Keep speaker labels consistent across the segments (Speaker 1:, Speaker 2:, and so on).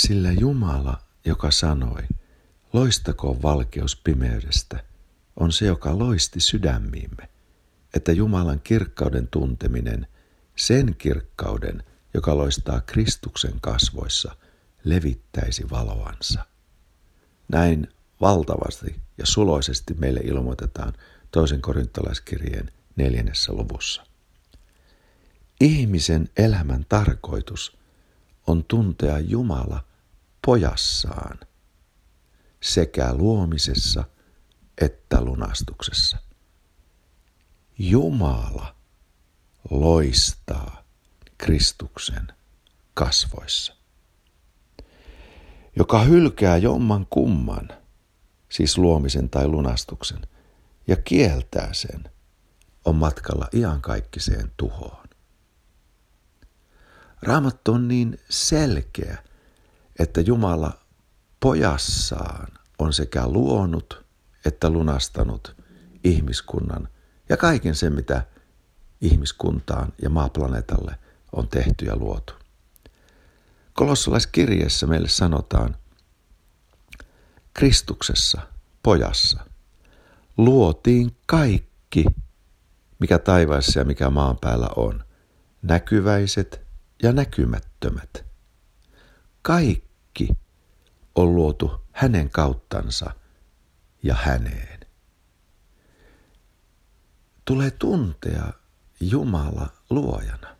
Speaker 1: Sillä Jumala, joka sanoi, loistakoon valkeus pimeydestä, on se, joka loisti sydämiimme, että Jumalan kirkkauden tunteminen, sen kirkkauden, joka loistaa Kristuksen kasvoissa, levittäisi valoansa. Näin valtavasti ja suloisesti meille ilmoitetaan toisen korintolaiskirjeen neljännessä luvussa. Ihmisen elämän tarkoitus on tuntea Jumala pojassaan sekä luomisessa että lunastuksessa. Jumala loistaa Kristuksen kasvoissa. Joka hylkää jomman kumman, siis luomisen tai lunastuksen, ja kieltää sen, on matkalla iankaikkiseen tuhoon. Raamattu on niin selkeä, että Jumala pojassaan on sekä luonut että lunastanut ihmiskunnan ja kaiken sen, mitä ihmiskuntaan ja maaplaneetalle on tehty ja luotu. Kolossalaiskirjeessä meille sanotaan, Kristuksessa, pojassa, luotiin kaikki, mikä taivaissa ja mikä maan päällä on, näkyväiset ja näkymättömät. Kaikki on luotu hänen kauttansa ja häneen. Tulee tuntea Jumala luojana.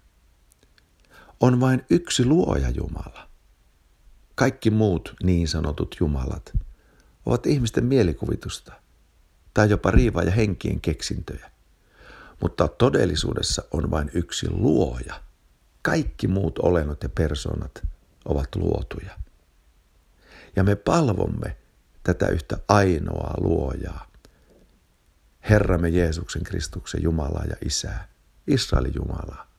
Speaker 1: On vain yksi luoja Jumala. Kaikki muut niin sanotut Jumalat ovat ihmisten mielikuvitusta tai jopa riiva ja henkien keksintöjä. Mutta todellisuudessa on vain yksi luoja – kaikki muut olennot ja persoonat ovat luotuja. Ja me palvomme tätä yhtä ainoaa luojaa, Herramme Jeesuksen Kristuksen Jumalaa ja Isää, Israelin Jumalaa.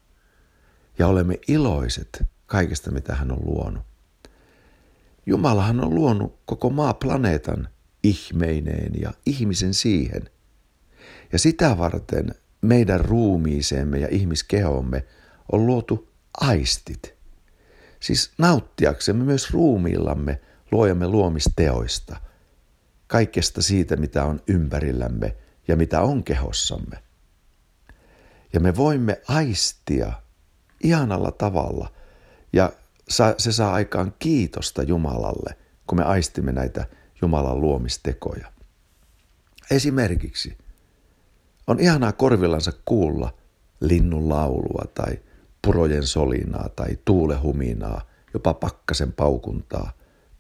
Speaker 1: Ja olemme iloiset kaikesta, mitä hän on luonut. Jumalahan on luonut koko maaplaneetan ihmeineen ja ihmisen siihen. Ja sitä varten meidän ruumiiseemme ja ihmiskehomme on luotu aistit. Siis nauttiaksemme myös ruumiillamme luojamme luomisteoista, kaikesta siitä, mitä on ympärillämme ja mitä on kehossamme. Ja me voimme aistia ihanalla tavalla ja se saa aikaan kiitosta Jumalalle, kun me aistimme näitä Jumalan luomistekoja. Esimerkiksi on ihanaa korvillansa kuulla linnun laulua tai – purojen solinaa tai tuulehuminaa, jopa pakkasen paukuntaa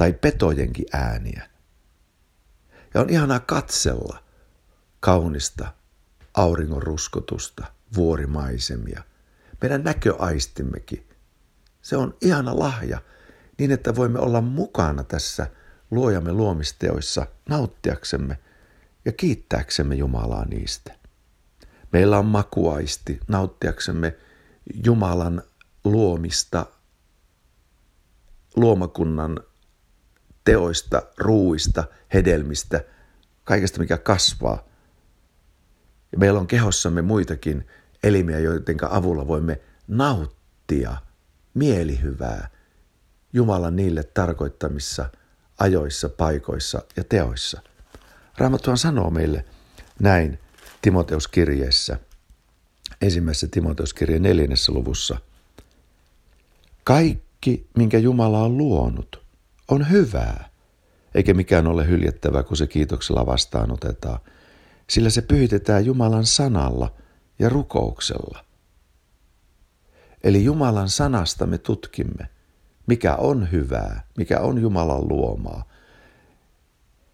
Speaker 1: tai petojenkin ääniä. Ja on ihanaa katsella kaunista auringon ruskotusta, vuorimaisemia, meidän näköaistimmekin. Se on ihana lahja niin, että voimme olla mukana tässä luojamme luomisteoissa nauttiaksemme ja kiittääksemme Jumalaa niistä. Meillä on makuaisti nauttiaksemme Jumalan luomista, luomakunnan teoista, ruuista, hedelmistä, kaikesta mikä kasvaa. Ja meillä on kehossamme muitakin elimiä, joiden avulla voimme nauttia mielihyvää Jumalan niille tarkoittamissa ajoissa, paikoissa ja teoissa. Raamattuhan sanoo meille näin Timoteuskirjeessä – ensimmäisessä Timoteuskirjan neljännessä luvussa. Kaikki, minkä Jumala on luonut, on hyvää, eikä mikään ole hyljettävää, kun se kiitoksella vastaanotetaan, sillä se pyhitetään Jumalan sanalla ja rukouksella. Eli Jumalan sanasta me tutkimme, mikä on hyvää, mikä on Jumalan luomaa.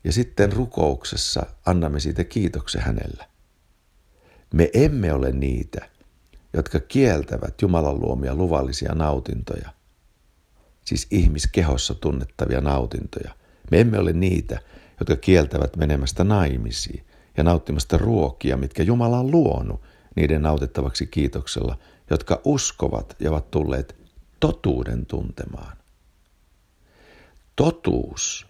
Speaker 1: Ja sitten rukouksessa annamme siitä kiitoksen hänellä. Me emme ole niitä, jotka kieltävät Jumalan luomia luvallisia nautintoja, siis ihmiskehossa tunnettavia nautintoja. Me emme ole niitä, jotka kieltävät menemästä naimisiin ja nauttimasta ruokia, mitkä Jumala on luonut niiden nautittavaksi kiitoksella, jotka uskovat ja ovat tulleet totuuden tuntemaan. Totuus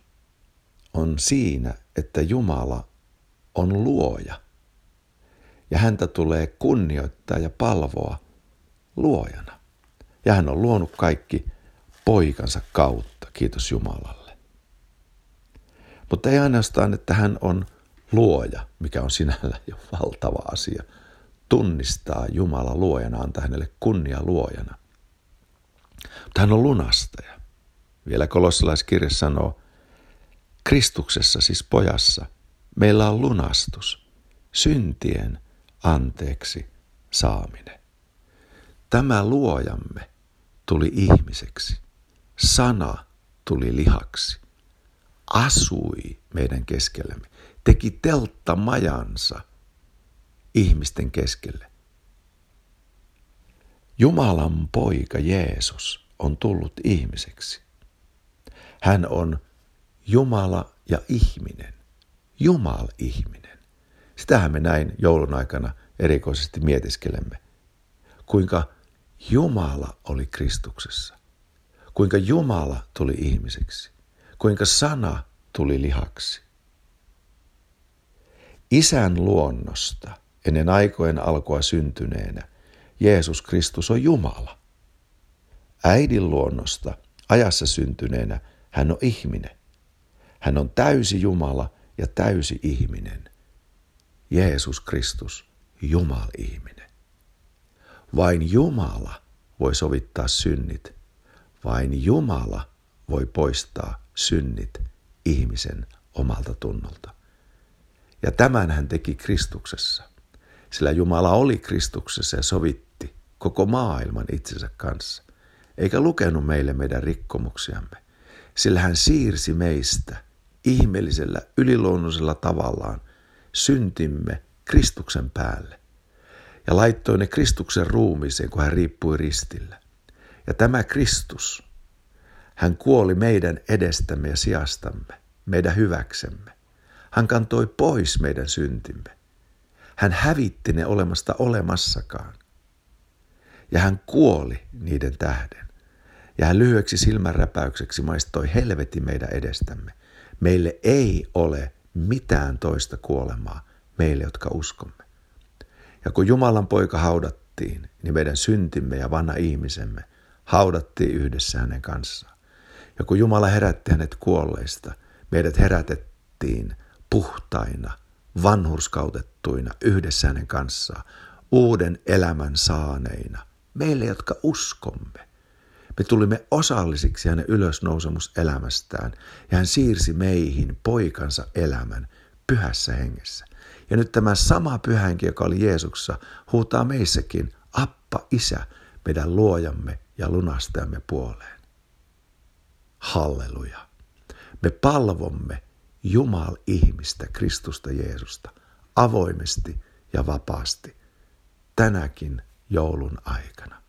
Speaker 1: on siinä, että Jumala on luoja – ja häntä tulee kunnioittaa ja palvoa luojana. Ja hän on luonut kaikki poikansa kautta. kiitos Jumalalle. Mutta ei ainoastaan, että hän on luoja, mikä on sinällä jo valtava asia. Tunnistaa Jumala luojana, antaa hänelle kunnia luojana. Mutta hän on lunastaja. Vielä kolossalaiskirja sanoo, Kristuksessa, siis pojassa, meillä on lunastus, syntien anteeksi saaminen. Tämä luojamme tuli ihmiseksi. Sana tuli lihaksi. Asui meidän keskellämme. Teki teltta majansa ihmisten keskelle. Jumalan poika Jeesus on tullut ihmiseksi. Hän on Jumala ja ihminen. Jumal-ihminen. Sitähän me näin joulun aikana erikoisesti mietiskelemme. Kuinka Jumala oli Kristuksessa. Kuinka Jumala tuli ihmiseksi. Kuinka sana tuli lihaksi. Isän luonnosta ennen aikojen alkua syntyneenä Jeesus Kristus on Jumala. Äidin luonnosta ajassa syntyneenä hän on ihminen. Hän on täysi Jumala ja täysi ihminen. Jeesus Kristus, Jumal-ihminen. Vain Jumala voi sovittaa synnit. Vain Jumala voi poistaa synnit ihmisen omalta tunnolta. Ja tämän hän teki Kristuksessa, sillä Jumala oli Kristuksessa ja sovitti koko maailman itsensä kanssa, eikä lukenut meille meidän rikkomuksiamme, sillä hän siirsi meistä ihmeellisellä yliluonnollisella tavallaan syntimme Kristuksen päälle ja laittoi ne Kristuksen ruumiiseen, kun hän riippui ristillä. Ja tämä Kristus, hän kuoli meidän edestämme ja sijastamme, meidän hyväksemme. Hän kantoi pois meidän syntimme. Hän hävitti ne olemasta olemassakaan. Ja hän kuoli niiden tähden. Ja hän lyhyeksi silmänräpäykseksi maistoi helveti meidän edestämme. Meille ei ole mitään toista kuolemaa, meille jotka uskomme. Ja kun Jumalan poika haudattiin, niin meidän syntimme ja vanha ihmisemme haudattiin yhdessä hänen kanssaan. Ja kun Jumala herätti hänet kuolleista, meidät herätettiin puhtaina, vanhurskautettuina yhdessä hänen kanssaan, uuden elämän saaneina, meille, jotka uskomme. Me tulimme osallisiksi hänen ylösnousemuselämästään ja hän siirsi meihin poikansa elämän pyhässä hengessä. Ja nyt tämä sama pyhänki, joka oli Jeesuksessa, huutaa meissäkin, Appa, Isä, meidän luojamme ja lunastajamme puoleen. Halleluja. Me palvomme Jumal-ihmistä, Kristusta Jeesusta, avoimesti ja vapaasti tänäkin joulun aikana.